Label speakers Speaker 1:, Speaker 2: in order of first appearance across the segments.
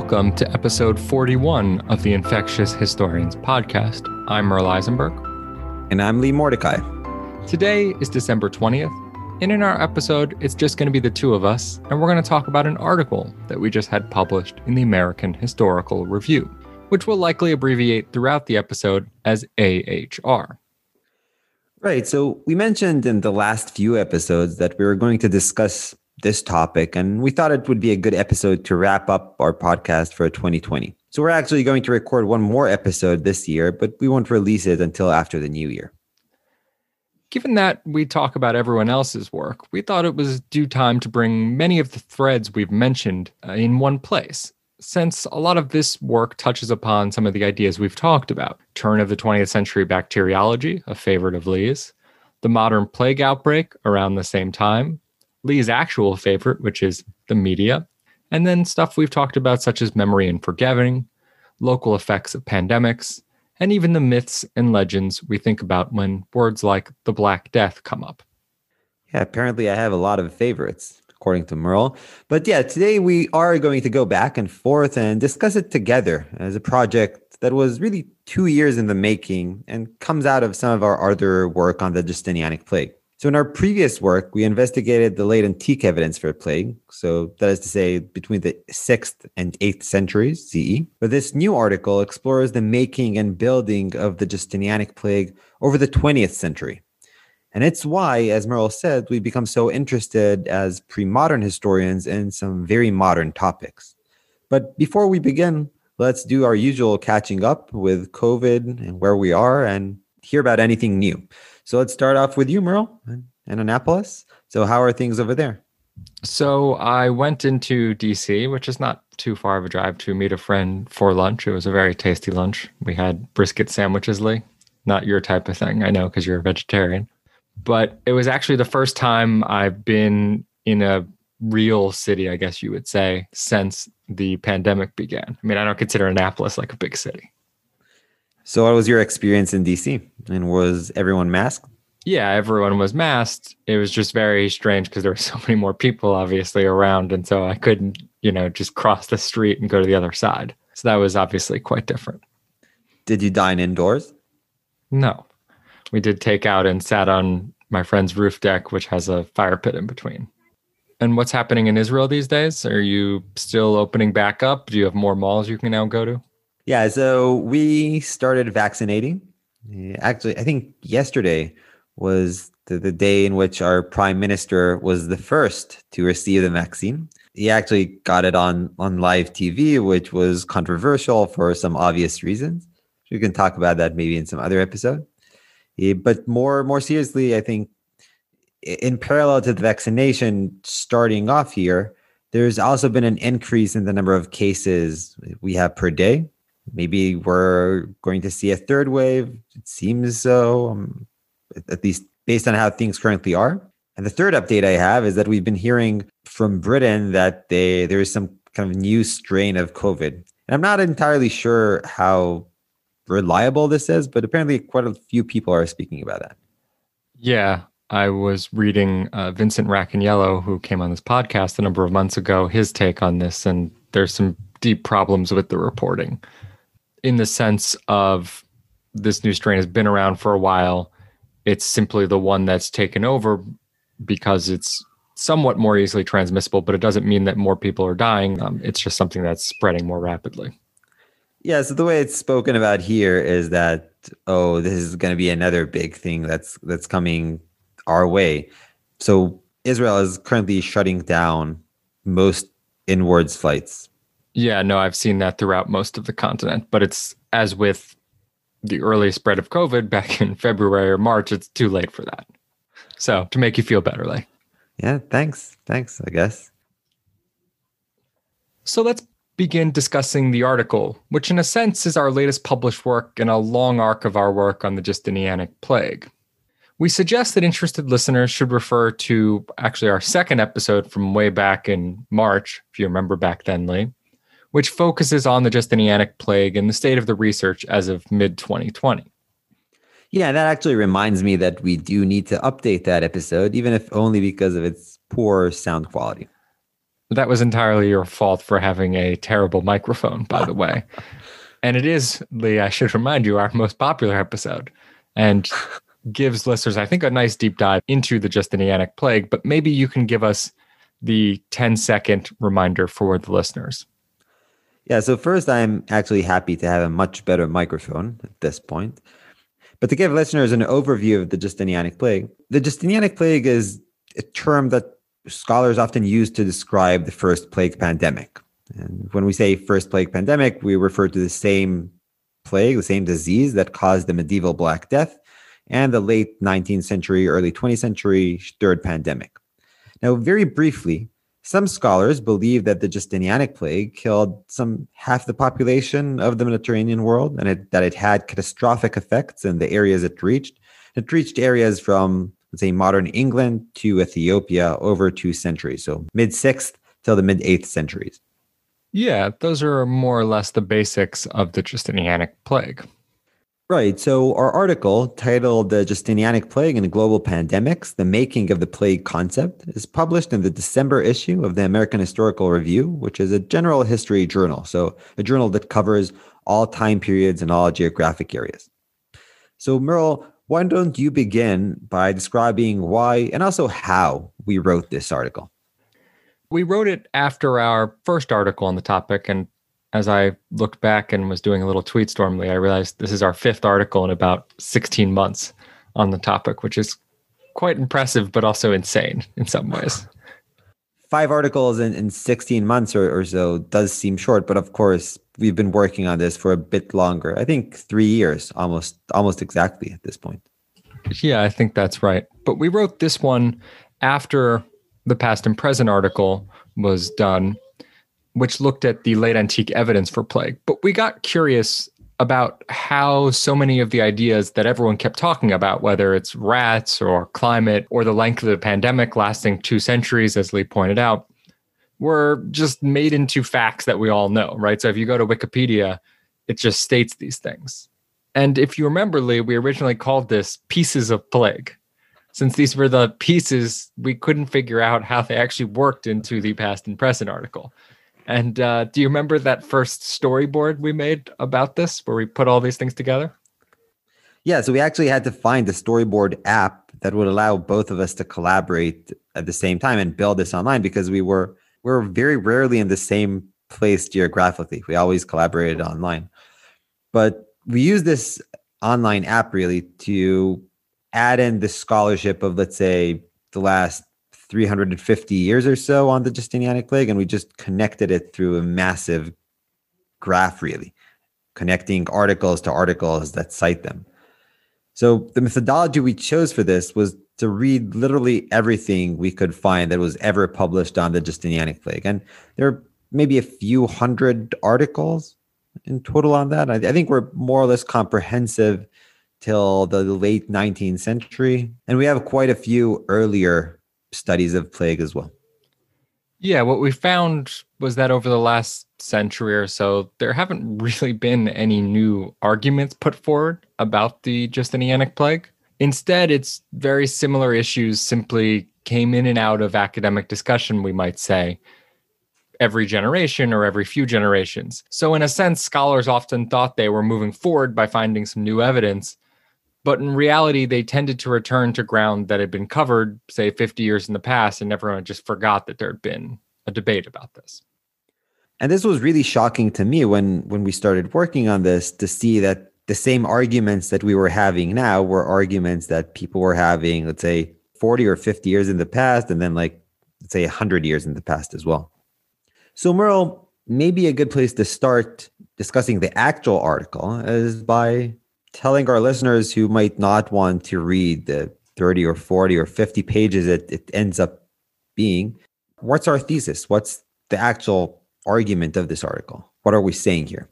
Speaker 1: Welcome to episode 41 of the Infectious Historians podcast. I'm Merle Eisenberg.
Speaker 2: And I'm Lee Mordecai.
Speaker 1: Today is December 20th, and in our episode, it's just going to be the two of us, and we're going to talk about an article that we just had published in the American Historical Review, which we'll likely abbreviate throughout the episode as AHR.
Speaker 2: Right. So we mentioned in the last few episodes that we were going to discuss this topic, and we thought it would be a good episode to wrap up our podcast for 2020. So we're actually going to record one more episode this year, but we won't release it until after the new year.
Speaker 1: Given that we talk about everyone else's work, we thought it was due time to bring many of the threads we've mentioned uh, in one place. Since a lot of this work touches upon some of the ideas we've talked about turn of the 20th century bacteriology, a favorite of Lee's, the modern plague outbreak around the same time, Lee's actual favorite, which is the media, and then stuff we've talked about, such as memory and forgetting, local effects of pandemics, and even the myths and legends we think about when words like the Black Death come up.
Speaker 2: Yeah, apparently I have a lot of favorites, according to Merle. But yeah, today we are going to go back and forth and discuss it together as a project that was really two years in the making and comes out of some of our other work on the Justinianic plague. So, in our previous work, we investigated the late antique evidence for plague. So, that is to say, between the 6th and 8th centuries CE. But this new article explores the making and building of the Justinianic plague over the 20th century. And it's why, as Merle said, we become so interested as pre modern historians in some very modern topics. But before we begin, let's do our usual catching up with COVID and where we are and hear about anything new. So let's start off with you, Merle, in Annapolis. So how are things over there?
Speaker 1: So I went into DC, which is not too far of a drive, to meet a friend for lunch. It was a very tasty lunch. We had brisket sandwiches, Lee. Not your type of thing, I know, because you're a vegetarian. But it was actually the first time I've been in a real city, I guess you would say, since the pandemic began. I mean, I don't consider Annapolis like a big city.
Speaker 2: So, what was your experience in DC? And was everyone masked?
Speaker 1: Yeah, everyone was masked. It was just very strange because there were so many more people obviously around. And so I couldn't, you know, just cross the street and go to the other side. So that was obviously quite different.
Speaker 2: Did you dine indoors?
Speaker 1: No. We did take out and sat on my friend's roof deck, which has a fire pit in between. And what's happening in Israel these days? Are you still opening back up? Do you have more malls you can now go to?
Speaker 2: Yeah, so we started vaccinating. Actually, I think yesterday was the, the day in which our prime minister was the first to receive the vaccine. He actually got it on on live TV, which was controversial for some obvious reasons. We can talk about that maybe in some other episode. But more more seriously, I think in parallel to the vaccination starting off here, there's also been an increase in the number of cases we have per day maybe we're going to see a third wave. It seems so, um, at least based on how things currently are. And the third update I have is that we've been hearing from Britain that they there is some kind of new strain of COVID. And I'm not entirely sure how reliable this is, but apparently quite a few people are speaking about that.
Speaker 1: Yeah, I was reading uh, Vincent Racaniello, who came on this podcast a number of months ago, his take on this, and there's some deep problems with the reporting in the sense of this new strain has been around for a while. It's simply the one that's taken over because it's somewhat more easily transmissible, but it doesn't mean that more people are dying. Um, it's just something that's spreading more rapidly.
Speaker 2: Yeah. So the way it's spoken about here is that oh, this is going to be another big thing that's that's coming our way. So Israel is currently shutting down most inwards flights
Speaker 1: yeah, no, I've seen that throughout most of the continent, but it's as with the early spread of COVID back in February or March, it's too late for that. So to make you feel better, like.
Speaker 2: Yeah, thanks. Thanks, I guess.
Speaker 1: So let's begin discussing the article, which in a sense is our latest published work in a long arc of our work on the Justinianic plague. We suggest that interested listeners should refer to actually our second episode from way back in March, if you remember back then, Lee, which focuses on the Justinianic plague and the state of the research as of mid 2020.
Speaker 2: Yeah, that actually reminds me that we do need to update that episode, even if only because of its poor sound quality.
Speaker 1: That was entirely your fault for having a terrible microphone, by the way. And it is, Lee, I should remind you, our most popular episode and gives listeners, I think, a nice deep dive into the Justinianic plague. But maybe you can give us the 10 second reminder for the listeners.
Speaker 2: Yeah, so first, I'm actually happy to have a much better microphone at this point. But to give listeners an overview of the Justinianic plague, the Justinianic plague is a term that scholars often use to describe the first plague pandemic. And when we say first plague pandemic, we refer to the same plague, the same disease that caused the medieval Black Death and the late 19th century, early 20th century third pandemic. Now, very briefly, some scholars believe that the Justinianic plague killed some half the population of the Mediterranean world and it, that it had catastrophic effects in the areas it reached. It reached areas from let's say modern England to Ethiopia over two centuries, so mid sixth till the mid eighth centuries.
Speaker 1: Yeah, those are more or less the basics of the Justinianic plague.
Speaker 2: Right. So, our article titled The Justinianic Plague and Global Pandemics The Making of the Plague Concept is published in the December issue of the American Historical Review, which is a general history journal. So, a journal that covers all time periods and all geographic areas. So, Merle, why don't you begin by describing why and also how we wrote this article?
Speaker 1: We wrote it after our first article on the topic. And as I looked back and was doing a little tweet stormly, I realized this is our fifth article in about 16 months on the topic, which is quite impressive, but also insane in some ways.
Speaker 2: Five articles in, in 16 months or, or so does seem short, but of course, we've been working on this for a bit longer. I think three years, almost almost exactly at this point.
Speaker 1: Yeah, I think that's right. But we wrote this one after the past and present article was done, which looked at the late antique evidence for plague. But we got curious about how so many of the ideas that everyone kept talking about, whether it's rats or climate or the length of the pandemic lasting two centuries, as Lee pointed out, were just made into facts that we all know, right? So if you go to Wikipedia, it just states these things. And if you remember, Lee, we originally called this pieces of plague. Since these were the pieces, we couldn't figure out how they actually worked into the past and present article. And uh, do you remember that first storyboard we made about this, where we put all these things together?
Speaker 2: Yeah, so we actually had to find a storyboard app that would allow both of us to collaborate at the same time and build this online because we were we're very rarely in the same place geographically. We always collaborated online. But we use this online app really to add in the scholarship of, let's say, the last 350 years or so on the Justinianic plague, and we just connected it through a massive graph, really, connecting articles to articles that cite them. So the methodology we chose for this was to read literally everything we could find that was ever published on the Justinianic plague. And there are maybe a few hundred articles in total on that. I, I think we're more or less comprehensive till the late 19th century. And we have quite a few earlier studies of plague as well.
Speaker 1: Yeah, what we found was that over the last century or so, there haven't really been any new arguments put forward about the Justinianic plague. Instead, it's very similar issues simply came in and out of academic discussion, we might say, every generation or every few generations. So, in a sense, scholars often thought they were moving forward by finding some new evidence. But in reality, they tended to return to ground that had been covered, say, 50 years in the past, and everyone just forgot that there had been a debate about this.
Speaker 2: And this was really shocking to me when when we started working on this to see that the same arguments that we were having now were arguments that people were having, let's say, 40 or 50 years in the past, and then like let's say 100 years in the past as well. So, Merle, maybe a good place to start discussing the actual article is by telling our listeners who might not want to read the 30 or 40 or 50 pages it, it ends up being what's our thesis? What's the actual argument of this article? What are we saying here?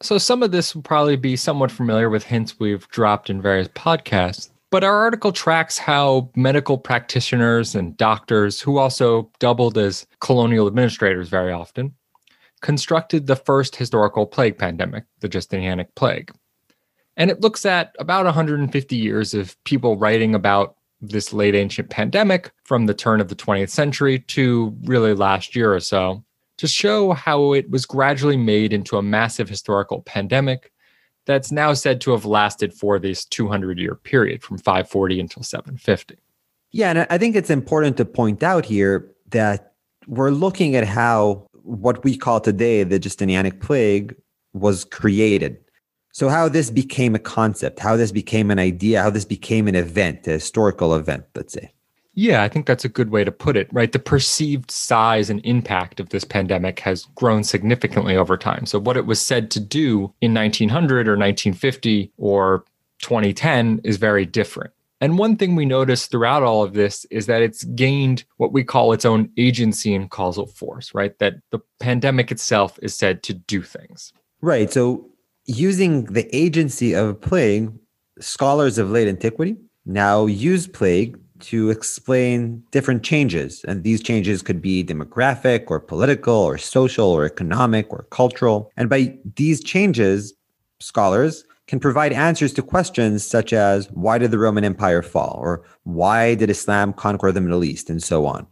Speaker 1: So, some of this will probably be somewhat familiar with hints we've dropped in various podcasts. But our article tracks how medical practitioners and doctors, who also doubled as colonial administrators very often, constructed the first historical plague pandemic, the Justinianic plague. And it looks at about 150 years of people writing about this late ancient pandemic from the turn of the 20th century to really last year or so to show how it was gradually made into a massive historical pandemic that's now said to have lasted for this 200 year period from 540 until 750.
Speaker 2: Yeah, and I think it's important to point out here that we're looking at how what we call today the Justinianic plague was created. So, how this became a concept, how this became an idea, how this became an event, a historical event, let's say.
Speaker 1: Yeah, I think that's a good way to put it, right? The perceived size and impact of this pandemic has grown significantly over time. So, what it was said to do in 1900 or 1950 or 2010 is very different. And one thing we notice throughout all of this is that it's gained what we call its own agency and causal force, right? That the pandemic itself is said to do things.
Speaker 2: Right. So, using the agency of plague, scholars of late antiquity now use plague to explain different changes. And these changes could be demographic or political or social or economic or cultural. And by these changes, scholars can provide answers to questions such as why did the Roman Empire fall or why did Islam conquer the Middle East and so on.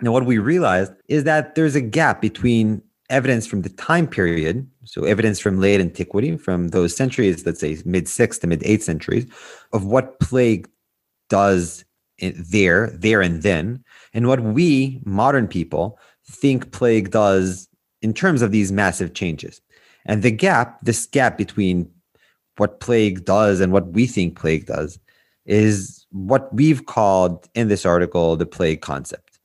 Speaker 2: Now, what we realized is that there's a gap between evidence from the time period, so evidence from late antiquity, from those centuries, let's say mid 6th to mid 8th centuries, of what plague does there, there and then, and what we modern people think plague does in terms of these massive changes. And the gap, this gap between what plague does and what we think plague does, is what we've called in this article the plague concept.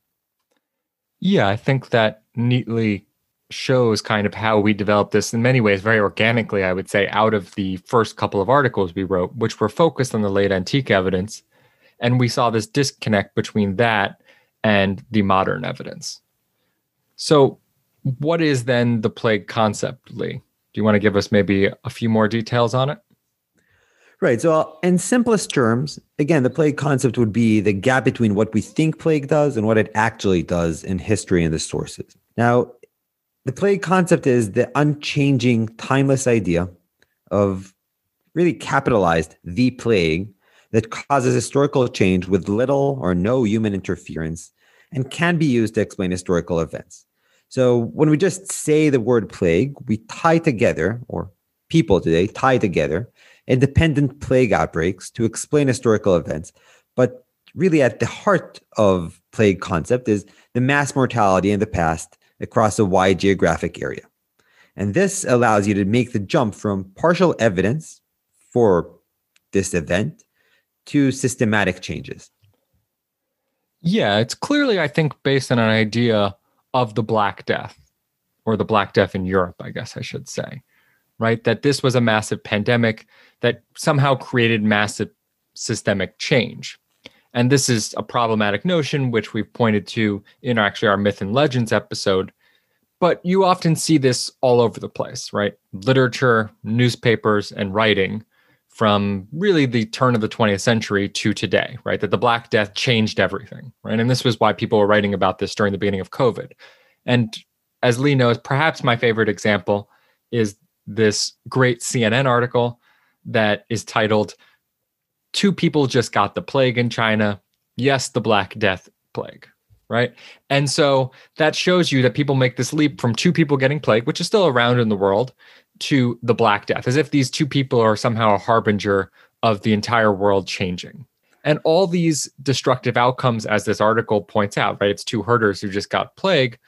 Speaker 1: Yeah, I think that neatly shows kind of how we developed this in many ways very organically, I would say, out of the first couple of articles we wrote, which were focused on the late antique evidence and we saw this disconnect between that and the modern evidence. So, what is then the plague concept, Lee? Do you want to give us maybe a few more details on it?
Speaker 2: Right. So, uh, in simplest terms, again, the plague concept would be the gap between what we think plague does and what it actually does in history and the sources. Now, the plague concept is the unchanging, timeless idea of really capitalized the plague that causes historical change with little or no human interference and can be used to explain historical events. So when we just say the word plague, we tie together, or people today tie together, independent plague outbreaks to explain historical events. But really, at the heart of plague concept is the mass mortality in the past across a wide geographic area. And this allows you to make the jump from partial evidence for this event to systematic changes?
Speaker 1: Yeah, it's clearly, I think, based on an idea of the Black Death or the Black Death in Europe, I guess I should say, right? That this was a massive pandemic that somehow created massive systemic change. And this is a problematic notion, which we've pointed to in actually our Myth and Legends episode. But you often see this all over the place, right? Literature, newspapers, and writing from really the turn of the 20th century to today, right? That the Black Death changed everything, right? And this was why people were writing about this during the beginning of COVID. And as Lee knows, perhaps my favorite example is this great CNN article that is titled Two People Just Got the Plague in China. Yes, the Black Death Plague, right? And so that shows you that people make this leap from two people getting plague, which is still around in the world, to the Black Death, as if these two people are somehow a harbinger of the entire world changing. And all these destructive outcomes, as this article points out, right? It's two herders who just got plague.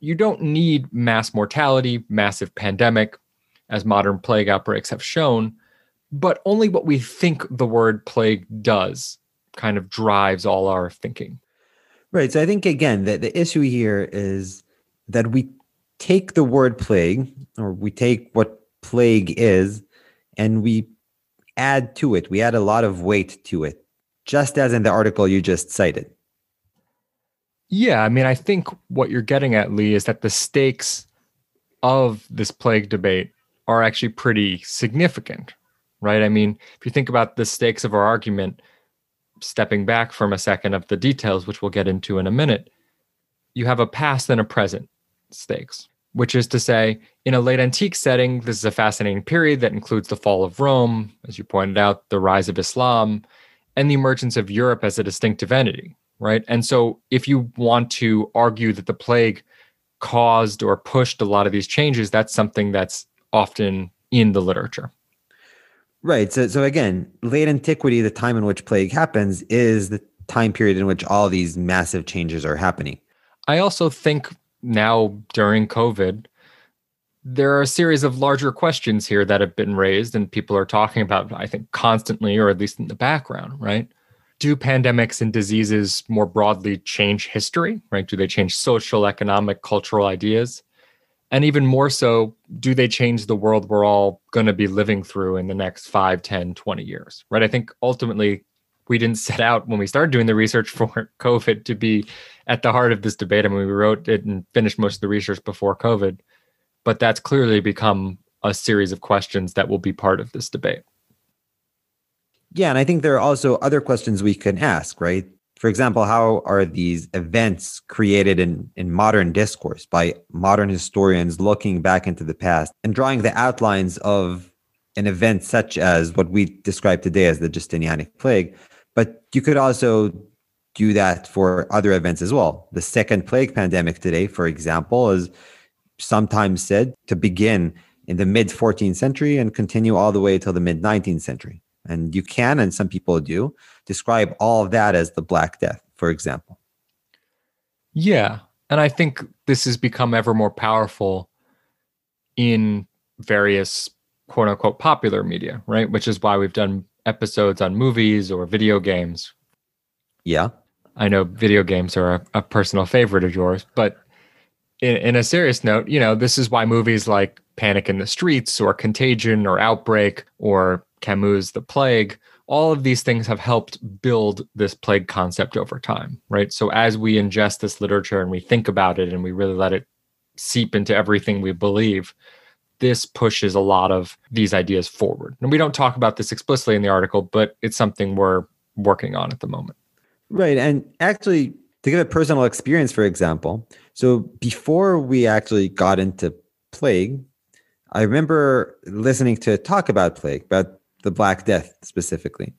Speaker 1: You don't need mass mortality, massive pandemic, as modern plague outbreaks have shown, but only what we think the word plague does kind of drives all our thinking.
Speaker 2: Right. So I think, again, that the issue here is that we take the word plague, or we take what plague is, and we add to it. We add a lot of weight to it, just as in the article you just cited.
Speaker 1: Yeah, I mean, I think what you're getting at, Lee, is that the stakes of this plague debate are actually pretty significant, right? I mean, if you think about the stakes of our argument, stepping back from a second of the details, which we'll get into in a minute, you have a past and a present stakes which is to say, in a late antique setting, this is a fascinating period that includes the fall of Rome, as you pointed out, the rise of Islam, and the emergence of Europe as a distinctive entity, right? And so if you want to argue that the plague caused or pushed a lot of these changes, that's something that's often in the literature.
Speaker 2: Right. So, so again, late antiquity, the time in which plague happens, is the time period in which all these massive changes are happening.
Speaker 1: I also think now during COVID, there are a series of larger questions here that have been raised and people are talking about, I think, constantly, or at least in the background, right? Do pandemics and diseases more broadly change history, right? Do they change social, economic, cultural ideas? And even more so, do they change the world we're all going to be living through in the next 5, 10, 20 years, right? I think ultimately we didn't set out when we started doing the research for COVID to be at the heart of this debate. I mean, we wrote it and finished most of the research before COVID but that's clearly become a series of questions that will be part of this debate.
Speaker 2: Yeah, and I think there are also other questions we can ask, right? For example, how are these events created in, in modern discourse by modern historians looking back into the past and drawing the outlines of an event such as what we describe today as the Justinianic plague? But you could also do that for other events as well. The second plague pandemic today, for example, is sometimes said to begin in the mid 14th century and continue all the way till the mid 19th century. And you can, and some people do, describe all of that as the Black Death, for example.
Speaker 1: Yeah. And I think this has become ever more powerful in various quote unquote popular media, right? Which is why we've done episodes on movies or video games.
Speaker 2: Yeah.
Speaker 1: I know video games are a, a personal favorite of yours, but in, in, a serious note, you know, this is why movies like Panic in the Streets or Contagion or Outbreak or Camus' The Plague, all of these things have helped build this plague concept over time, right? So as we ingest this literature and we think about it and we really let it seep into everything we believe, this pushes a lot of these ideas forward. And we don't talk about this explicitly in the article, but it's something we're working on at the moment.
Speaker 2: Right. And actually, to give a personal experience, for example, so before we actually got into plague, I remember listening to talk about plague, about the Black Death specifically.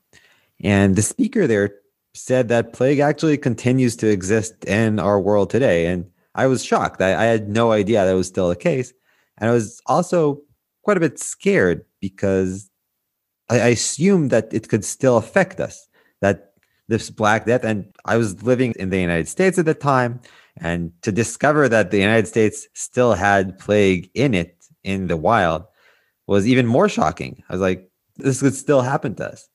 Speaker 2: And the speaker there said that plague actually continues to exist in our world today. And I was shocked. I, I had no idea that was still the case. And I was also quite a bit scared because I, I assumed that it could still affect us, that this Black Death. And I was living in the United States at the time. And to discover that the United States still had plague in it in the wild was even more shocking. I was like, this could still happen to us.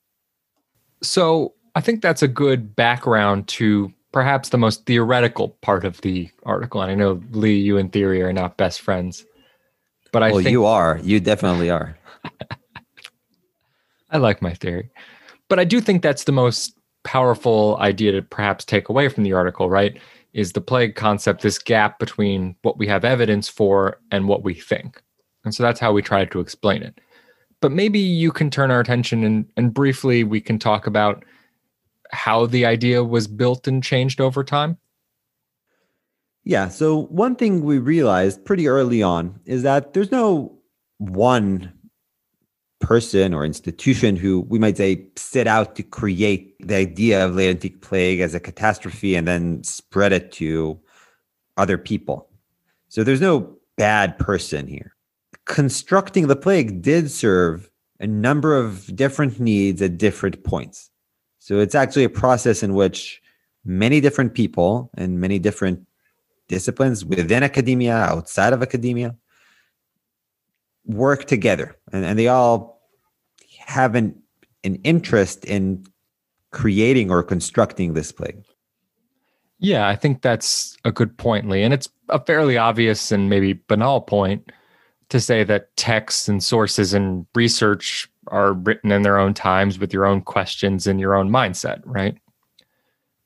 Speaker 1: So I think that's a good background to perhaps the most theoretical part of the article. And I know Lee, you in theory are not best friends, but I
Speaker 2: well,
Speaker 1: think
Speaker 2: you are. You definitely are.
Speaker 1: I like my theory, but I do think that's the most powerful idea to perhaps take away from the article, right? Is the plague concept this gap between what we have evidence for and what we think. And so that's how we try to explain it. But maybe you can turn our attention and, and briefly we can talk about how the idea was built and changed over time.
Speaker 2: Yeah. So, one thing we realized pretty early on is that there's no one person or institution who we might say set out to create the idea of late antique plague as a catastrophe and then spread it to other people. So there's no bad person here. Constructing the plague did serve a number of different needs at different points. So it's actually a process in which many different people and many different disciplines within academia, outside of academia, work together and, and they all have an, an interest in creating or constructing this plague.
Speaker 1: Yeah, I think that's a good point, Lee. And it's a fairly obvious and maybe banal point to say that texts and sources and research are written in their own times with your own questions and your own mindset, right?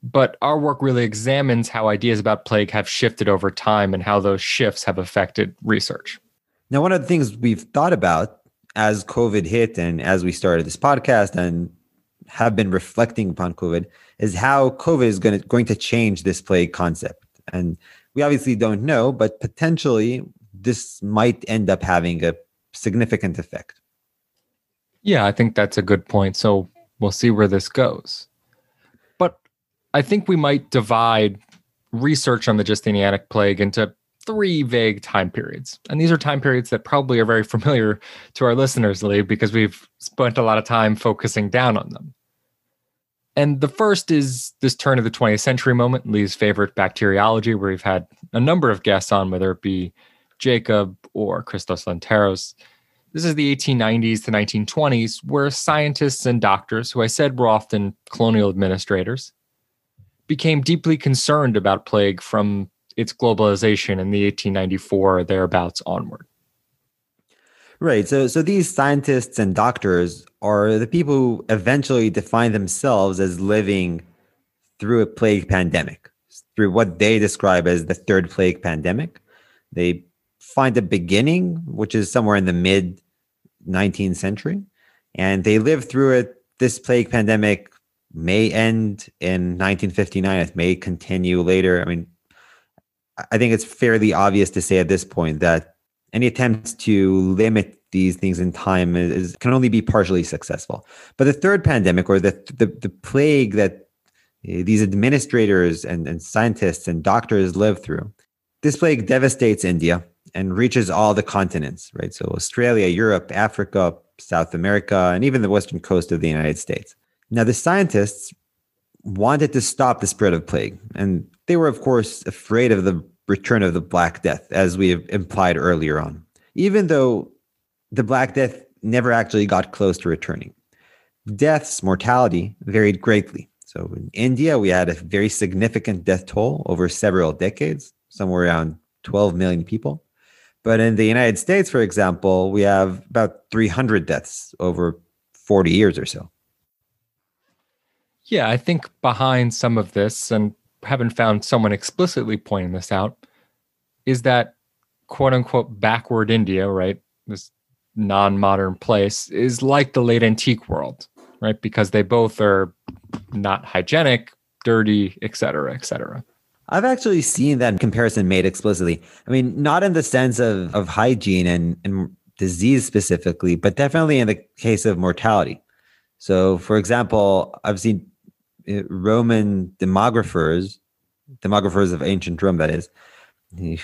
Speaker 1: But our work really examines how ideas about plague have shifted over time and how those shifts have affected research.
Speaker 2: Now, one of the things we've thought about as COVID hit and as we started this podcast and have been reflecting upon COVID is how COVID is going to, going to change this plague concept. And we obviously don't know, but potentially this might end up having a significant effect.
Speaker 1: Yeah, I think that's a good point. So We'll see where this goes. But I think we might divide research on the Justinianic plague into three vague time periods. And these are time periods that probably are very familiar to our listeners, Lee, because we've spent a lot of time focusing down on them. And the first is this turn of the 20th century moment, Lee's favorite bacteriology, where we've had a number of guests on, whether it be Jacob or Christos Lynteris. This is the 1890s to 1920s, where scientists and doctors, who I said were often colonial administrators, became deeply concerned about plague from its globalization in the 1894 or thereabouts onward.
Speaker 2: Right. So, so these scientists and doctors are the people who eventually define themselves as living through a plague pandemic, through what they describe as the third plague pandemic. They find a beginning, which is somewhere in the mid 19th century, and they live through it. This plague pandemic may end in 1959. It may continue later. I mean, I think it's fairly obvious to say at this point that any attempts to limit these things in time is, can only be partially successful. But the third pandemic, or the the, the plague that eh, these administrators and, and scientists and doctors live through, this plague devastates India and reaches all the continents, right? So Australia, Europe, Africa, South America, and even the western coast of the United States. Now, the scientists wanted to stop the spread of plague, and they were, of course, afraid of the return of the Black Death, as we have implied earlier on, even though the Black Death never actually got close to returning. Deaths, mortality varied greatly. So in India, we had a very significant death toll over several decades, somewhere around 12 million people. But in the United States, for example, we have about 300 deaths over 40 years or so.
Speaker 1: Yeah, I think behind some of this, and haven't found someone explicitly pointing this out, is that quote unquote backward India, right? This non modern place is like the late antique world, right? Because they both are not hygienic, dirty, et cetera, et cetera.
Speaker 2: I've actually seen that comparison made explicitly. I mean, not in the sense of, of hygiene and, and disease specifically, but definitely in the case of mortality. So, for example, I've seen uh, Roman demographers, demographers of ancient Rome, that is,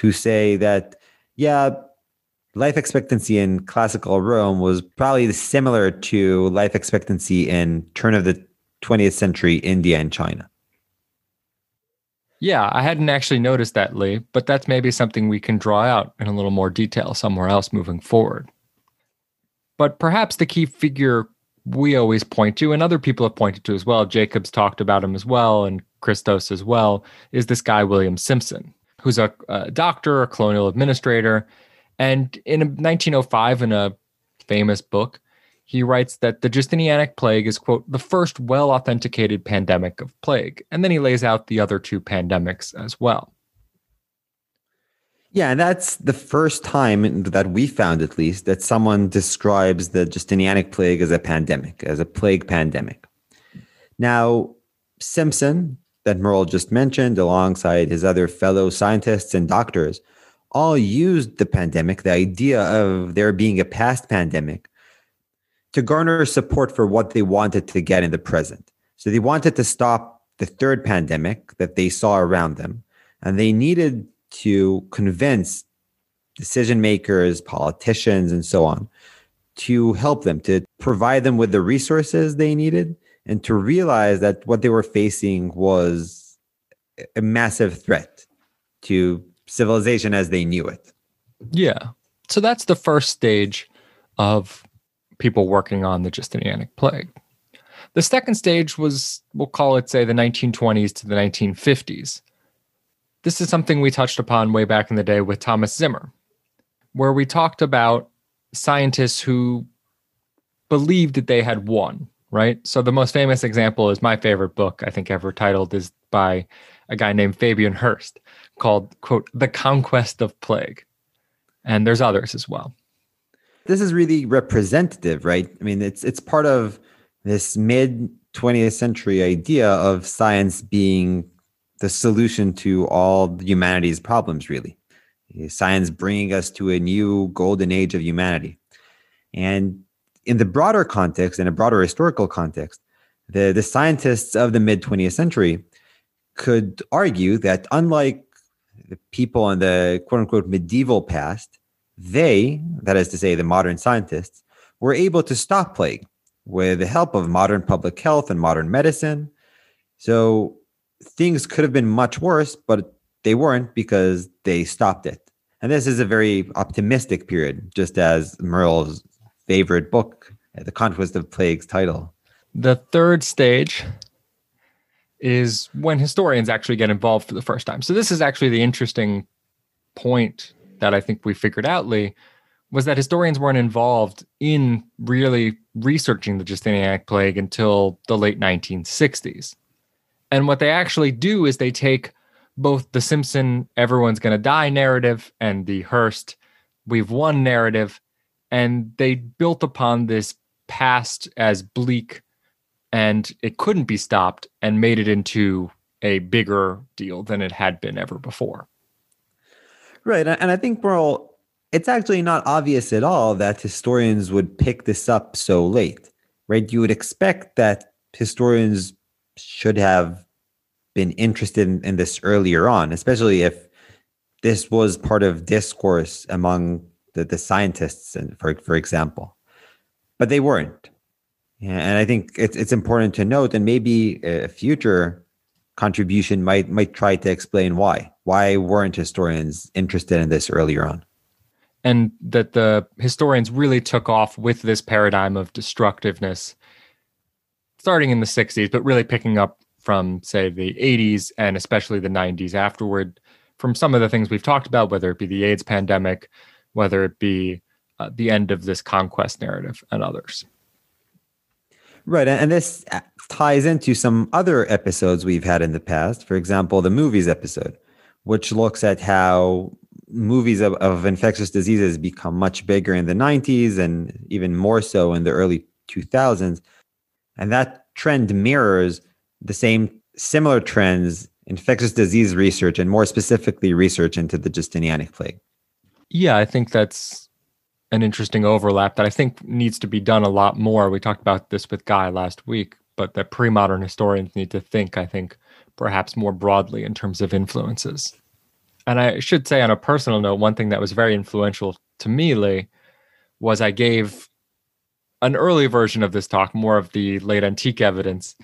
Speaker 2: who say that, yeah, life expectancy in classical Rome was probably similar to life expectancy in turn of the 20th century India and China.
Speaker 1: Yeah, I hadn't actually noticed that, Lee, but that's maybe something we can draw out in a little more detail somewhere else moving forward. But perhaps the key figure we always point to, and other people have pointed to as well, Jacobs talked about him as well, and Christos as well, is this guy, William Simpson, who's a, a doctor, a colonial administrator. And in 1905, in a famous book, he writes that the Justinianic plague is, quote, the first well authenticated pandemic of plague. And then he lays out the other two pandemics as well.
Speaker 2: Yeah, and that's the first time that we found, at least, that someone describes the Justinianic plague as a pandemic, as a plague pandemic. Now, Simpson, that Merle just mentioned, alongside his other fellow scientists and doctors, all used the pandemic, the idea of there being a past pandemic, to garner support for what they wanted to get in the present. So they wanted to stop the third pandemic that they saw around them, and they needed to convince decision makers, politicians, and so on to help them, to provide them with the resources they needed, and to realize that what they were facing was a massive threat to civilization as they knew it.
Speaker 1: Yeah. So that's the first stage of people working on the Justinianic plague. The second stage was, we'll call it, say, the 1920s to the 1950s. This is something we touched upon way back in the day with Thomas Zimmer, where we talked about scientists who believed that they had won, right? So the most famous example is my favorite book, I think ever titled, is by a guy named Fabian Hirst called, quote, The Conquest of Plague. And there's others as well
Speaker 2: this is really representative, right? I mean, it's it's part of this mid 20th century idea of science being the solution to all humanity's problems, really. Science bringing us to a new golden age of humanity. And in the broader context, in a broader historical context, The, the scientists of the mid 20th century could argue that unlike the people in the quote unquote medieval past, they, that is to say, the modern scientists, were able to stop plague with the help of modern public health and modern medicine. So things could have been much worse, but they weren't because they stopped it. And this is a very optimistic period, just as Merle's favorite book, The Conquest of Plagues title.
Speaker 1: The third stage is when historians actually get involved for the first time. So this is actually the interesting point that I think we figured out, Lee, was that historians weren't involved in really researching the Justinianic plague until the late 1960s. And what they actually do is they take both the Simpson everyone's going to die narrative and the Hirst we've won narrative and they built upon this past as bleak and it couldn't be stopped and made it into a bigger deal than it had been ever before.
Speaker 2: Right. And I think, Merle, it's actually not obvious at all that historians would pick this up so late, right? You would expect that historians should have been interested in, in this earlier on, especially if this was part of discourse among the, the scientists, and for for example, but they weren't. And I think it's it's important to note, and maybe a future contribution might might try to explain why. Why weren't historians interested in this earlier on?
Speaker 1: And that the historians really took off with this paradigm of destructiveness starting in the 60s, but really picking up from, say, the 80s and especially the 90s afterward, from some of the things we've talked about, whether it be the AIDS pandemic, whether it be uh, the end of this conquest narrative, and others.
Speaker 2: Right. And this uh, ties into some other episodes we've had in the past. For example, the movies episode, which looks at how movies of, of infectious diseases become much bigger in the 90s and even more so in the early 2000s. And that trend mirrors the same similar trends infectious disease research and more specifically research into the Justinianic plague.
Speaker 1: Yeah, I think that's an interesting overlap that I think needs to be done a lot more. We talked about this with Guy last week, but that pre-modern historians need to think, I think, perhaps more broadly in terms of influences. And I should say on a personal note, one thing that was very influential to me, Lee, was I gave an early version of this talk, more of the late antique evidence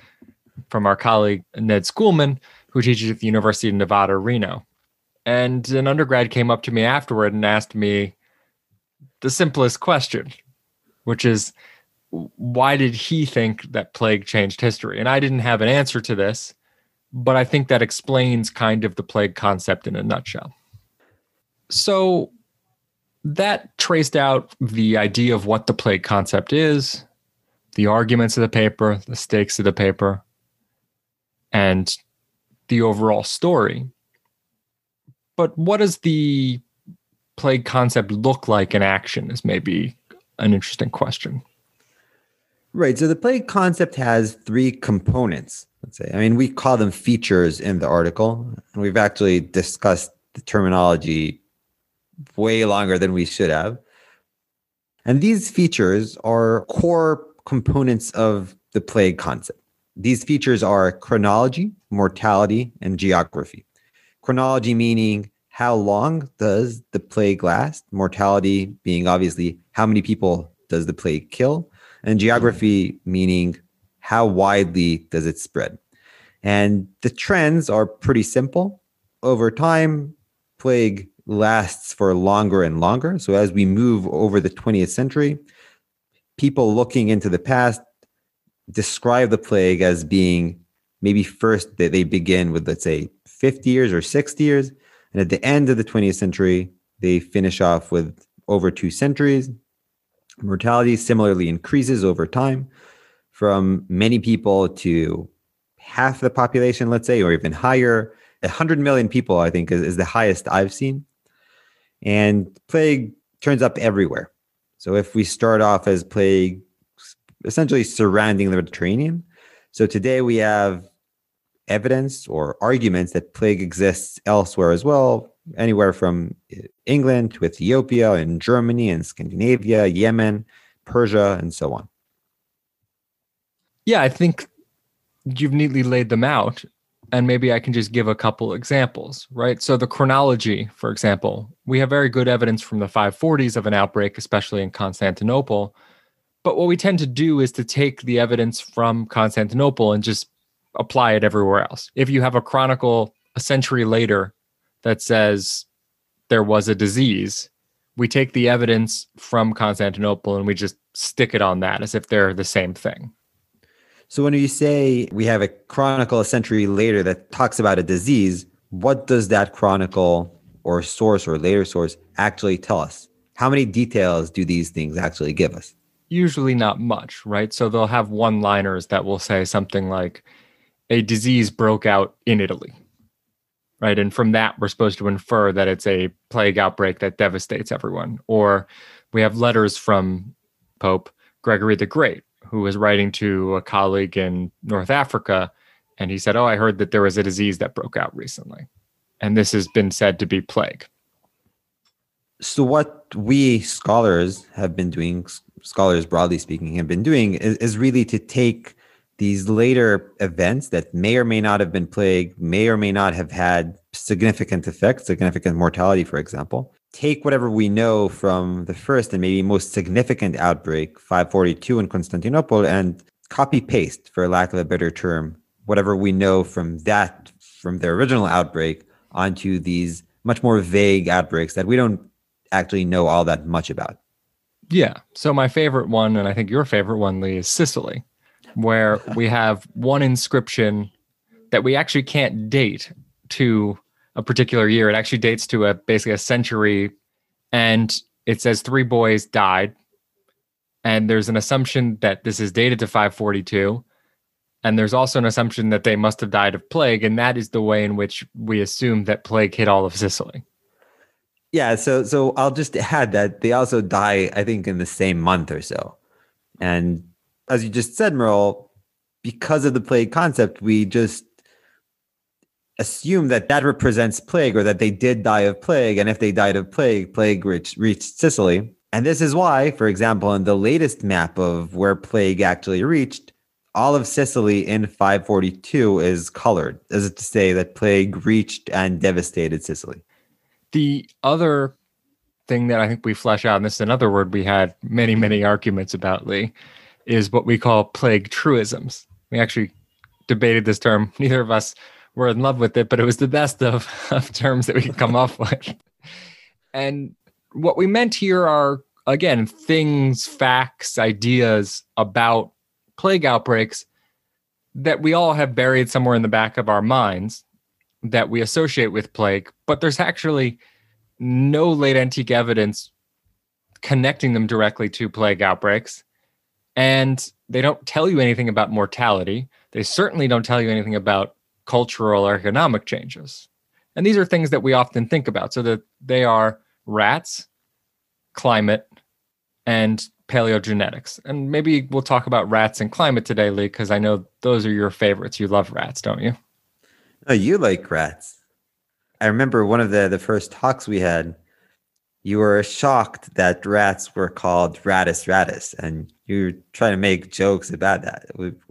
Speaker 1: from our colleague Ned Schoolman, who teaches at the University of Nevada, Reno. And an undergrad came up to me afterward and asked me the simplest question, which is why did he think that plague changed history? And I didn't have an answer to this, but I think that explains kind of the plague concept in a nutshell. So that traced out the idea of what the plague concept is, the arguments of the paper, the stakes of the paper, and the overall story. But what does the plague concept look like in action is maybe an interesting question.
Speaker 2: Right. So the plague concept has three components, let's say. I mean, we call them features in the article, and we've actually discussed the terminology way longer than we should have. And these features are core components of the plague concept. These features are chronology, mortality, and geography. Chronology meaning how long does the plague last? Mortality being obviously how many people does the plague kill? And geography meaning how widely does it spread? And the trends are pretty simple. Over time, plague lasts for longer and longer. So as we move over the 20th century, people looking into the past describe the plague as being maybe first that they begin with, let's say, 50 years or 60 years. And at the end of the 20th century, they finish off with over two centuries. Mortality similarly increases over time from many people to half the population, let's say, or even higher. 100 million people, I think, is, is the highest I've seen. And plague turns up everywhere. So if we start off as plague essentially surrounding the Mediterranean. So today we have evidence or arguments that plague exists elsewhere as well, anywhere from uh, England to Ethiopia and Germany and Scandinavia, Yemen, Persia, and so on.
Speaker 1: Yeah, I think you've neatly laid them out and maybe I can just give a couple examples, right? So, the chronology, for example, we have very good evidence from the 540s of an outbreak, especially in Constantinople. But what we tend to do is to take the evidence from Constantinople and just apply it everywhere else. If you have a chronicle a century later that says there was a disease, we take the evidence from Constantinople and we just stick it on that as if they're the same thing.
Speaker 2: So when you say we have a chronicle a century later that talks about a disease, what does that chronicle or source or later source actually tell us? How many details do these things actually give us?
Speaker 1: Usually not much, right? So they'll have one liners that will say something like, a disease broke out in Italy, right? And from that, we're supposed to infer that it's a plague outbreak that devastates everyone. Or we have letters from Pope Gregory the Great, who was writing to a colleague in North Africa. And he said, Oh, I heard that there was a disease that broke out recently. And this has been said to be plague.
Speaker 2: So, what we scholars have been doing, scholars broadly speaking, have been doing is, is really to take these later events that may or may not have been plague, may or may not have had significant effects, significant mortality, for example, take whatever we know from the first and maybe most significant outbreak, 542 in Constantinople, and copy paste, for lack of a better term, whatever we know from that, from the original outbreak, onto these much more vague outbreaks that we don't actually know all that much about.
Speaker 1: Yeah. So my favorite one, and I think your favorite one, Lee, is Sicily, where we have one inscription that we actually can't date to a particular year. It actually dates to a basically a century, and it says three boys died. And there's an assumption that this is dated to 542. And there's also an assumption that they must have died of plague. And that is the way in which we assume that plague hit all of Sicily.
Speaker 2: Yeah. So, so I'll just add that they also die, I think, in the same month or so. And as you just said, Merle, because of the plague concept, we just assume that that represents plague or that they did die of plague. And if they died of plague, plague reached, reached Sicily. And this is why, for example, in the latest map of where plague actually reached, all of Sicily in 542 is colored, as to say that plague reached and devastated Sicily.
Speaker 1: The other thing that I think we flesh out, and this is another word we had many, many arguments about, Lee, is what we call plague truisms. We actually debated this term. Neither of us were in love with it, but it was the best of, of terms that we could come up with. And what we meant here are, again, things, facts, ideas about plague outbreaks that we all have buried somewhere in the back of our minds that we associate with plague, but there's actually no late antique evidence connecting them directly to plague outbreaks. And they don't tell you anything about mortality. They certainly don't tell you anything about cultural or economic changes. And these are things that we often think about. So that they are rats, climate, and paleogenetics. And maybe we'll talk about rats and climate today, Lee, because I know those are your favorites. You love rats, don't you?
Speaker 2: Oh, you like rats. I remember one of the, the first talks we had, you were shocked that rats were called Rattus rattus, and you were trying to make jokes about that,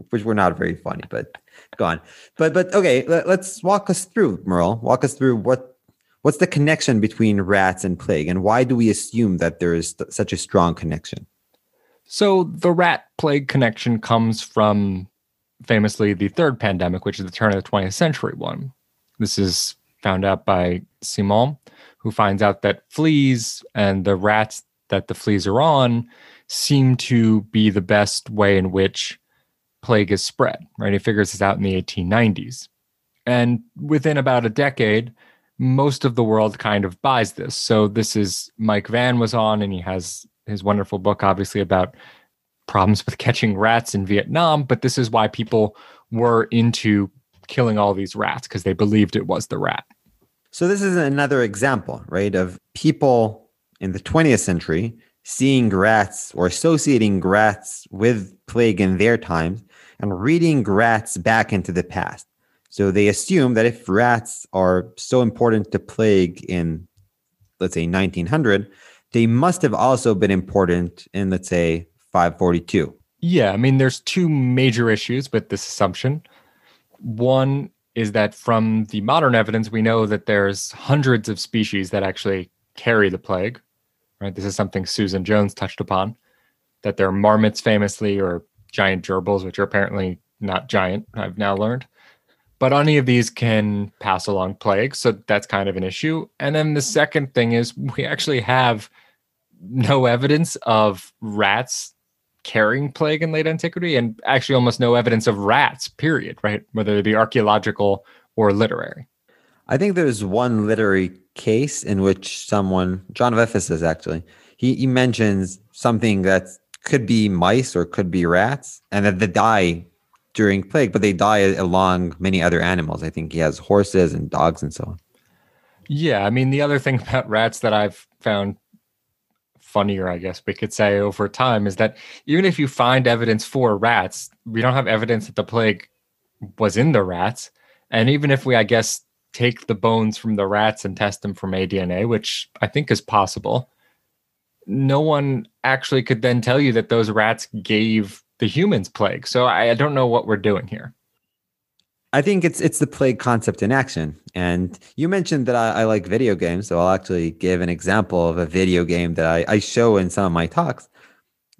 Speaker 2: which were not very funny, but gone. But but okay, let, us walk us through, Merle. Walk us through what what's the connection between rats and plague, and why do we assume that there is th- such a strong connection?
Speaker 1: So the rat plague connection comes from famously the third pandemic, which is the turn of the 20th century one. This is found out by Simond, who finds out that fleas and the rats that the fleas are on seem to be the best way in which plague is spread, right? He figures this out in the 1890s. And within about a decade, most of the world kind of buys this. So this is Mike Vann was on, and he has his wonderful book, obviously, about problems with catching rats in Vietnam. But this is why people were into killing all these rats because they believed it was the rat.
Speaker 2: So this is another example, right, of people in the 20th century seeing rats or associating rats with plague in their times and reading rats back into the past. So they assume that if rats are so important to plague in, let's say, 1900, they must have also been important in, let's say, 542.
Speaker 1: Yeah, I mean, there's two major issues with this assumption. One is that from the modern evidence, we know that there's hundreds of species that actually carry the plague. Right. This is something Susan Jones touched upon. That there are marmots famously or giant gerbils, which are apparently not giant, I've now learned. But any of these can pass along plague. So that's kind of an issue. And then the second thing is we actually have no evidence of rats carrying plague in late antiquity and actually almost no evidence of rats, period, right? Whether it be archaeological or literary.
Speaker 2: I think there's one literary case in which someone, John of Ephesus actually, he, he mentions something that could be mice or could be rats and that they die during plague, but they die along many other animals. I think he has horses and dogs and so on.
Speaker 1: Yeah. I mean, the other thing about rats that I've found funnier, I guess we could say, over time is that even if you find evidence for rats, we don't have evidence that the plague was in the rats. And even if we, I guess, take the bones from the rats and test them for aDNA, which I think is possible, no one actually could then tell you that those rats gave the humans plague. So I, I don't know what we're doing here.
Speaker 2: I think it's it's the plague concept in action. And you mentioned that I, I, like video games, so I'll actually give an example of a video game that I, I show in some of my talks.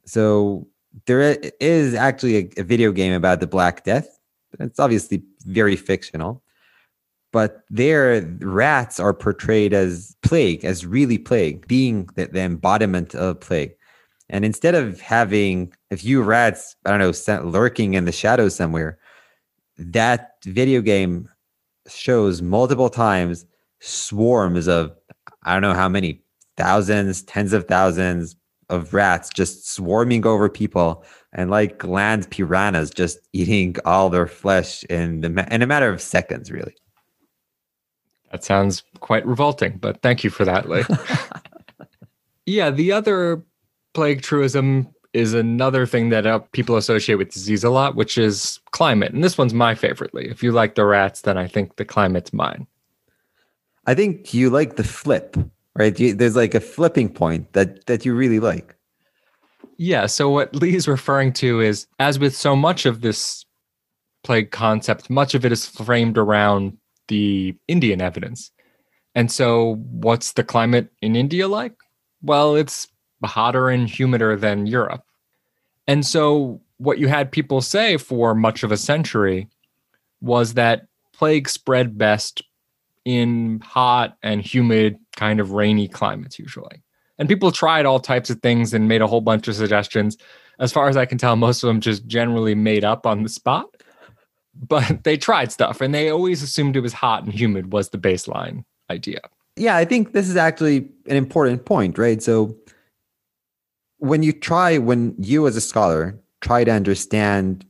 Speaker 2: So there is actually a, a video game about the Black Death. It's obviously very fictional, but there rats are portrayed as plague, as really plague, being the, the embodiment of plague. And instead of having a few rats, I don't know, lurking in the shadows somewhere, that video game shows multiple times swarms of I don't know how many thousands, tens of thousands of rats just swarming over people and like land piranhas just eating all their flesh in the in a matter of seconds really.
Speaker 1: That sounds quite revolting but thank you for that lee yeah the other plague truism is another thing that uh, people associate with disease a lot, which is climate. And this one's my favorite. If you like the rats, then I think the climate's mine.
Speaker 2: I think you like the flip, right? You, there's like a flipping point that that you really like.
Speaker 1: Yeah. So what Lee's referring to is, as with so much of this plague concept, much of it is framed around the Indian evidence. And so, what's the climate in India like? Well, it's hotter and humider than Europe. And so, what you had people say for much of a century was that plague spread best in hot and humid, kind of rainy climates, usually. And people tried all types of things and made a whole bunch of suggestions. As far as I can tell, most of them just generally made up on the spot. But they tried stuff and they always assumed it was hot and humid was the baseline idea.
Speaker 2: Yeah, I think this is actually an important point, right? So when you try, when you as a scholar try to understand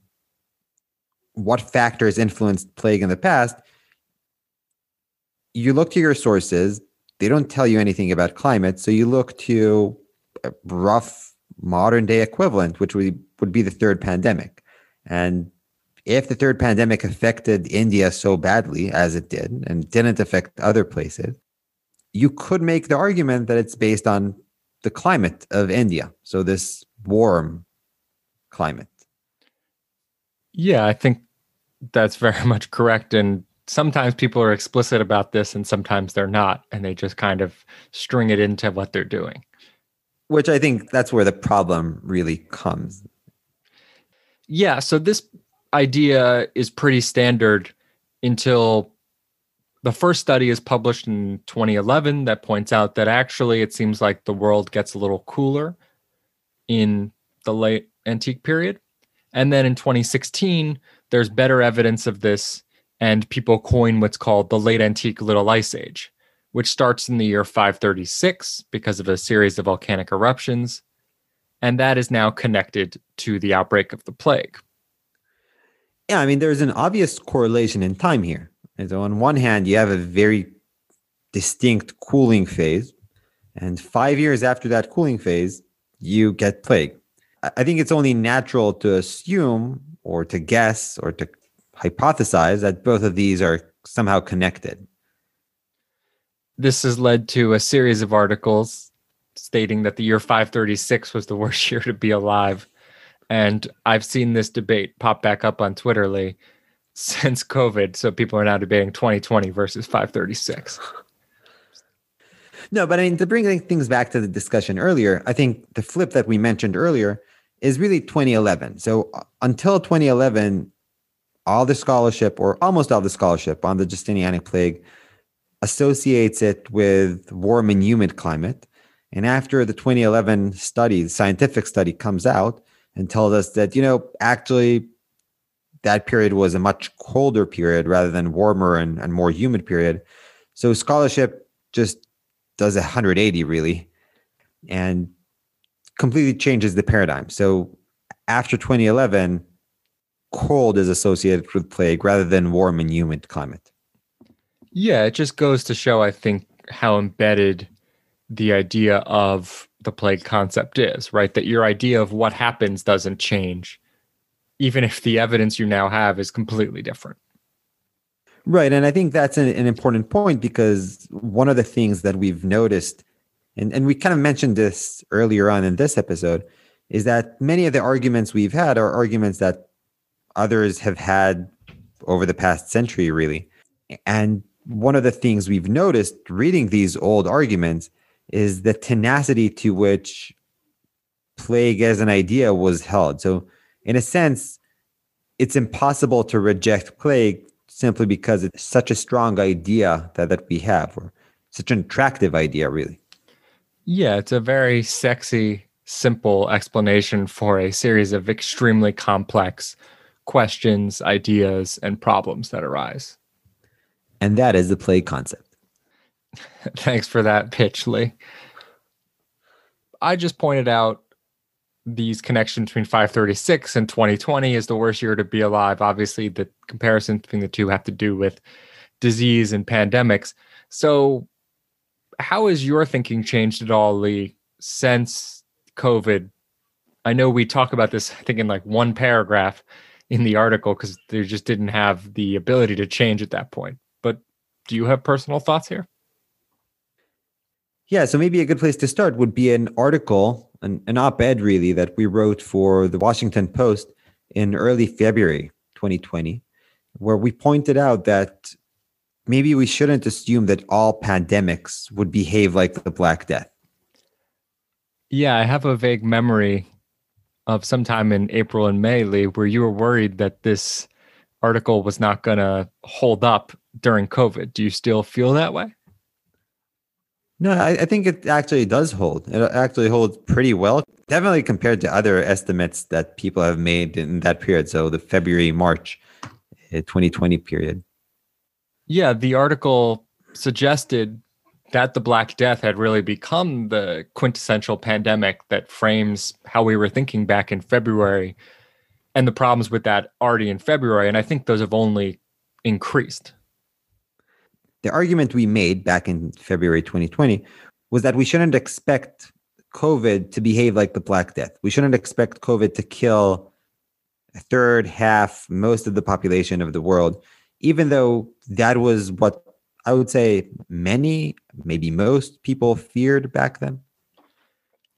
Speaker 2: what factors influenced plague in the past, you look to your sources. They don't tell you anything about climate. So you look to a rough modern day equivalent, which would, would be the third pandemic. And if the third pandemic affected India so badly as it did and didn't affect other places, you could make the argument that it's based on the climate of India. So this warm climate.
Speaker 1: Yeah, I think that's very much correct. And sometimes people are explicit about this and sometimes they're not. And they just kind of string it into what they're doing.
Speaker 2: Which I think that's where the problem really comes.
Speaker 1: Yeah. So this idea is pretty standard until the first study is published in 2011 that points out that actually it seems like the world gets a little cooler in the late antique period. And then in 2016, there's better evidence of this, and people coin what's called the late antique little ice age, which starts in the year 536 because of a series of volcanic eruptions. And that is now connected to the outbreak of the plague.
Speaker 2: Yeah, I mean, there's an obvious correlation in time here. And so on one hand, you have a very distinct cooling phase. And five years after that cooling phase, you get plague. I think it's only natural to assume or to guess or to hypothesize that both of these are somehow connected.
Speaker 1: This has led to a series of articles stating that the year 536 was the worst year to be alive. And I've seen this debate pop back up on Twitter, since COVID. So people are now debating 2020 versus 536.
Speaker 2: No, but I mean, to bring things back to the discussion earlier, I think the flip that we mentioned earlier is really 2011. So uh, until 2011, all the scholarship, or almost all the scholarship on the Justinianic plague, associates it with warm and humid climate. And after the 2011 study, the scientific study comes out and tells us that, you know, actually that period was a much colder period rather than warmer and, and more humid period. So scholarship just does a 180 really and completely changes the paradigm. So after 2011, cold is associated with plague rather than warm and humid climate.
Speaker 1: Yeah, it just goes to show, I think, how embedded the idea of the plague concept is, right? That your idea of what happens doesn't change, even if the evidence you now have is completely different.
Speaker 2: Right. And I think that's an, an, important point because one of the things that we've noticed, and, and we kind of mentioned this earlier on in this episode, is that many of the arguments we've had are arguments that others have had over the past century, really. And one of the things we've noticed reading these old arguments is the tenacity to which plague as an idea was held. So, in a sense, it's impossible to reject plague simply because it's such a strong idea that, that we have, or such an attractive idea, really.
Speaker 1: Yeah, it's a very sexy, simple explanation for a series of extremely complex questions, ideas, and problems that arise.
Speaker 2: And that is the plague concept.
Speaker 1: Thanks for that pitch, Lee. I just pointed out these connections between 536 and 2020 is the worst year to be alive. Obviously, the comparison between the two have to do with disease and pandemics. So, how has your thinking changed at all, Lee, since COVID? I know we talk about this, I think, in like one paragraph in the article because they just didn't have the ability to change at that point. But do you have personal thoughts here?
Speaker 2: Yeah, so maybe a good place to start would be an article an, an op ed really that we wrote for the Washington Post in early February 2020, where we pointed out that maybe we shouldn't assume that all pandemics would behave like the Black Death.
Speaker 1: Yeah, I have a vague memory of sometime in April and May, Lee, where you were worried that this article was not going to hold up during COVID. Do you still feel that way?
Speaker 2: No, I, I, think it actually does hold. It actually holds pretty well, definitely compared to other estimates that people have made in that period. So the February March 2020 eh, period.
Speaker 1: Yeah, the article suggested that the Black Death had really become the quintessential pandemic that frames how we were thinking back in February and the problems with that already in February. And I think those have only increased
Speaker 2: the argument we made back in February 2020 was that we shouldn't expect COVID to behave like the Black Death. We shouldn't expect COVID to kill a third, half, most of the population of the world, even though that was what I would say many, maybe most people feared back then.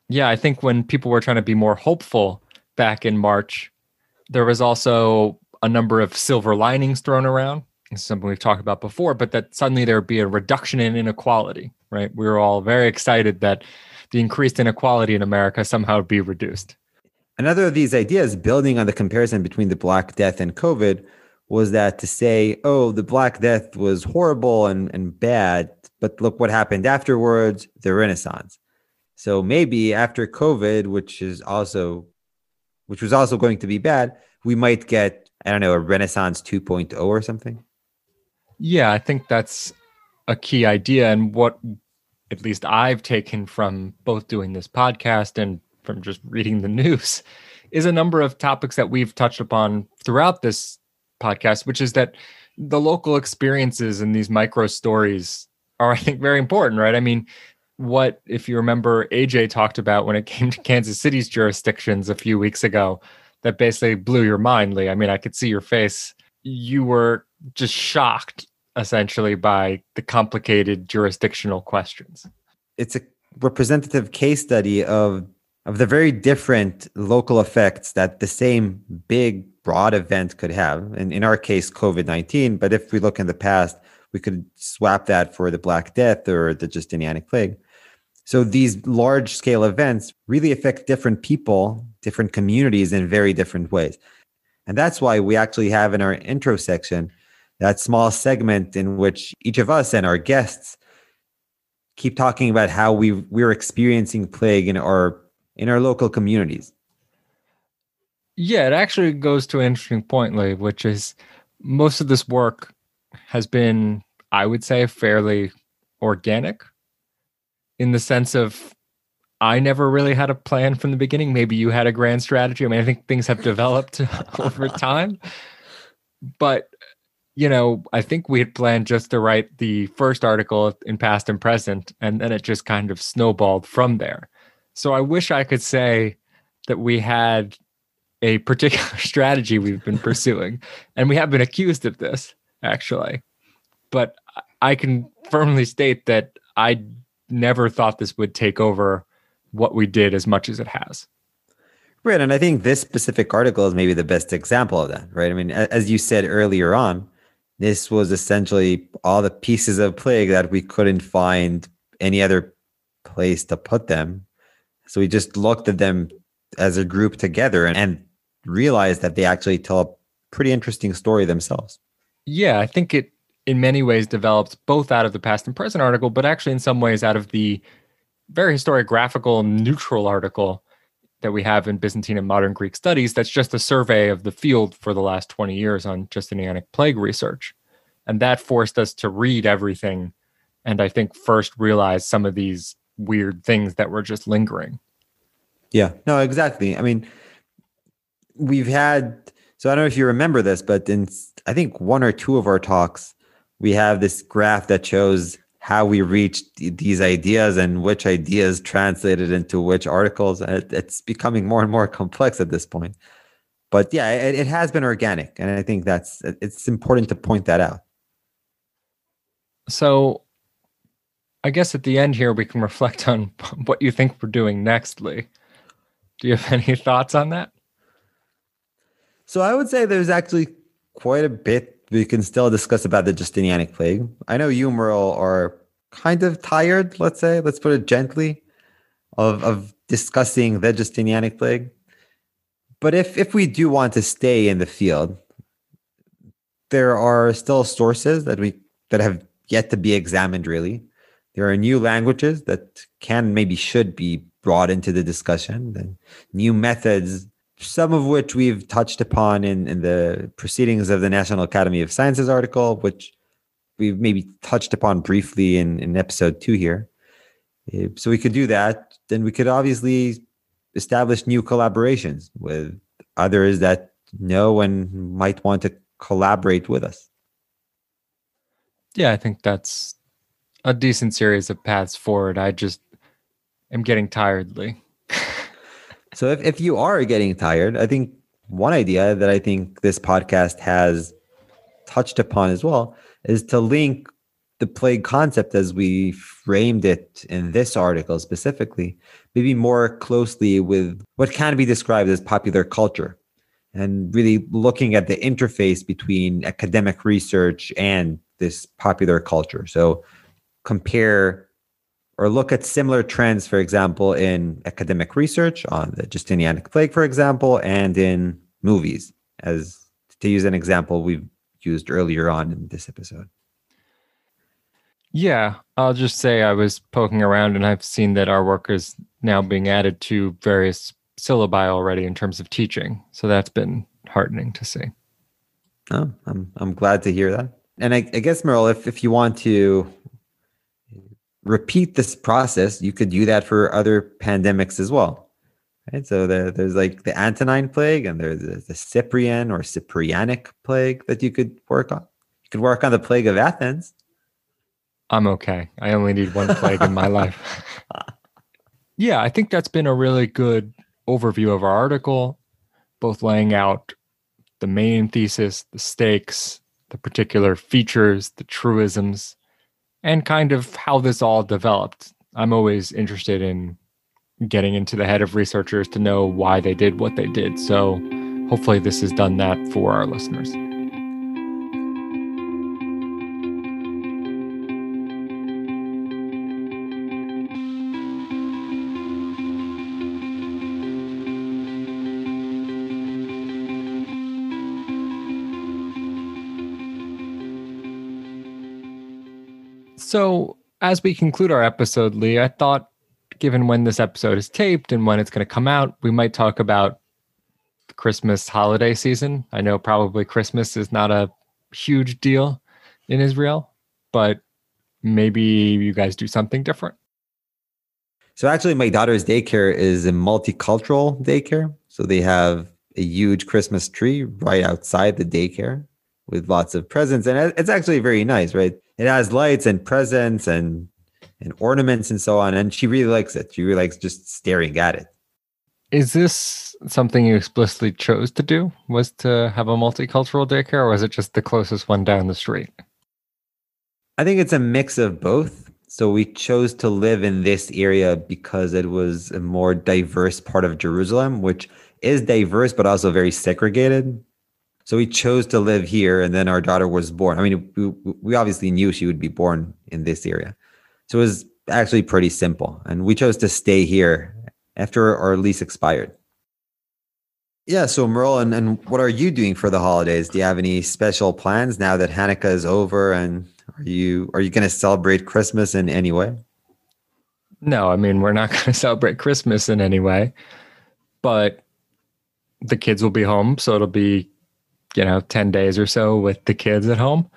Speaker 1: Yeah, I think when people were trying to be more hopeful back in March, there was also a number of silver linings thrown around something we've talked about before, but that suddenly there would be a reduction in inequality, right? We were all very excited that the increased inequality in America somehow would be reduced.
Speaker 2: Another of these ideas, building on the comparison between the Black Death and COVID, was that to say, oh, the Black Death was horrible and, and bad, but look what happened afterwards the Renaissance. So maybe after COVID, which is also which was also going to be bad, we might get, I don't know, a Renaissance 2.0 or something.
Speaker 1: Yeah, I think that's a key idea. And what at least I've taken from both doing this podcast and from just reading the news is a number of topics that we've touched upon throughout this podcast, which is that the local experiences and these micro stories are, I think, very important, right? I mean, what, if you remember, AJ talked about when it came to Kansas City's jurisdictions a few weeks ago that basically blew your mind, Lee. I mean, I could see your face. You were just shocked essentially by the complicated jurisdictional questions.
Speaker 2: It's a representative case study of of the very different local effects that the same big broad event could have. And in our case, COVID 19. But if we look in the past, we could swap that for the Black Death or the Justinianic Plague. So these large scale events really affect different people, different communities in very different ways. And that's why we actually have in our intro section that small segment in which each of us and our guests keep talking about how we we're experiencing plague in our in our local communities.
Speaker 1: Yeah, it actually goes to an interesting point, Lee, which is most of this work has been, I would say, fairly organic in the sense of I never really had a plan from the beginning. Maybe you had a grand strategy. I mean, I think things have developed over time. But, you know, I think we had planned just to write the first article in past and present, and then it just kind of snowballed from there. So I wish I could say that we had a particular strategy we've been pursuing. and we have been accused of this, actually. But I can firmly state that I never thought this would take over what we did as much as it has.
Speaker 2: Right. And I think this specific article is maybe the best example of that, right? I mean, as you said earlier on, this was essentially all the pieces of plague that we couldn't find any other place to put them. So we just looked at them as a group together and, and realized that they actually tell a pretty interesting story themselves.
Speaker 1: Yeah, I think it in many ways developed both out of the past and present article, but actually in some ways out of the very historiographical neutral article that we have in Byzantine and modern Greek studies that's just a survey of the field for the last 20 years on Justinianic plague research. And that forced us to read everything and I think first realize some of these weird things that were just lingering.
Speaker 2: Yeah, no, exactly. I mean, we've had, so I don't know if you remember this, but in I think one or two of our talks, we have this graph that shows how we reached these ideas and which ideas translated into which articles. It's becoming more and more complex at this point. But yeah, it, it has been organic, and I think that's it's important to point that out.
Speaker 1: So, I guess at the end here we can reflect on what you think we're doing next, Lee. Do you have any thoughts on that?
Speaker 2: So I would say there's actually quite a bit we can still discuss about the Justinianic plague. I know you, Merle, are kind of tired, let's say, let's put it gently, of, of discussing the Justinianic plague. But if, if we do want to stay in the field, there are still sources that we that have yet to be examined really. There are new languages that can maybe should be brought into the discussion, and new methods some of which we've touched upon in, in the proceedings of the National Academy of Sciences article, which we've maybe touched upon briefly in, in episode two here. So we could do that. Then we could obviously establish new collaborations with others that know and might want to collaborate with us.
Speaker 1: Yeah, I think that's a decent series of paths forward. I just am getting tired, Lee.
Speaker 2: So if, if you are getting tired, I think one idea that I think this podcast has touched upon as well is to link the plague concept as we framed it in this article specifically, maybe more closely with what can be described as popular culture and really looking at the interface between academic research and this popular culture. So compare or look at similar trends, for example, in academic research on the Justinianic plague, for example, and in movies, as to use an example we've used earlier on in this episode.
Speaker 1: Yeah, I'll just say I was poking around and I've seen that our work is now being added to various syllabi already in terms of teaching. So that's been heartening to see.
Speaker 2: Oh, I'm I'm glad to hear that. And I, I guess Merle, if, if you want to repeat this process, you could do that for other pandemics as well. Right. So the, there's like the Antonine plague and there's the, the Cyprian or Cyprianic plague that you could work on. You could work on the plague of Athens.
Speaker 1: I'm okay. I only need one plague in my life. Yeah, I think that's been a really good overview of our article, both laying out the main thesis, the stakes, the particular features, the truisms, and kind of how this all developed. I'm always interested in getting into the head of researchers to know why they did what they did. So hopefully, this has done that for our listeners. So, as we conclude our episode, Lee, I thought, given when this episode is taped and when it's going to come out, we might talk about the Christmas holiday season. I know probably Christmas is not a huge deal in Israel, but maybe you guys do something different.
Speaker 2: So, actually, my daughter's daycare is a multicultural daycare. So, they have a huge Christmas tree right outside the daycare with lots of presents. And it's actually very nice, right? It has lights and presents and and ornaments and so on. And she really likes it. She really likes just staring at it.
Speaker 1: Is this something you explicitly chose to do? Was to have a multicultural daycare, or was it just the closest one down the street?
Speaker 2: I think it's a mix of both. So we chose to live in this area because it was a more diverse part of Jerusalem, which is diverse but also very segregated. So we chose to live here, and then our daughter was born. I mean, we, we obviously knew she would be born in this area. So it was actually pretty simple. And we chose to stay here after our lease expired. Yeah. So Merle, and, and what are you doing for the holidays? Do you have any special plans now that Hanukkah is over? And are you are you going to celebrate Christmas in any way?
Speaker 1: No, I mean we're not going to celebrate Christmas in any way, but the kids will be home, so it'll be you know, 10 days or so with the kids at home.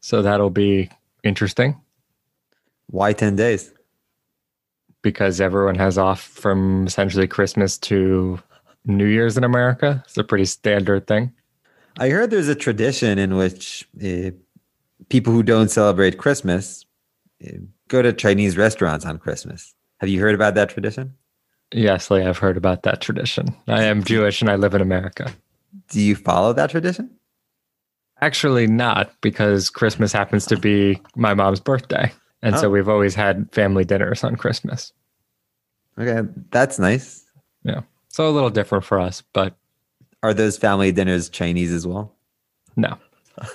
Speaker 1: So that'll be interesting.
Speaker 2: Why 10 days?
Speaker 1: Because everyone has off from essentially Christmas to New Year's in America. It's a pretty standard thing.
Speaker 2: I heard there's a tradition in which uh, people who don't celebrate Christmas uh, go to Chinese restaurants on Christmas. Have you heard about that tradition?
Speaker 1: Yes, Lee, I've heard about that tradition. I am Jewish and I live in America.
Speaker 2: Do you follow that tradition?
Speaker 1: Actually, not because Christmas happens to be my mom's birthday. And oh. so we've always had family dinners on Christmas.
Speaker 2: Okay, that's nice.
Speaker 1: Yeah. So a little different for us, but.
Speaker 2: Are those family dinners Chinese as well?
Speaker 1: No.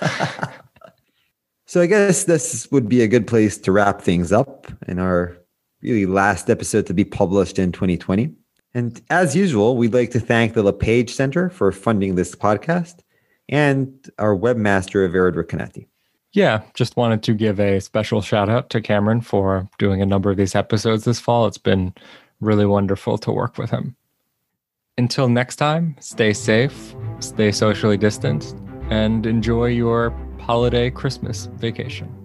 Speaker 2: so I guess this would be a good place to wrap things up in our really last episode to be published in 2020. And as usual, we'd like to thank the LePage Center for funding this podcast and our webmaster, Vered Recanetti.
Speaker 1: Yeah, just wanted to give a special shout out to Cameron for doing a number of these episodes this fall. It's been really wonderful to work with him. Until next time, stay safe, stay socially distanced, and enjoy your holiday Christmas vacation.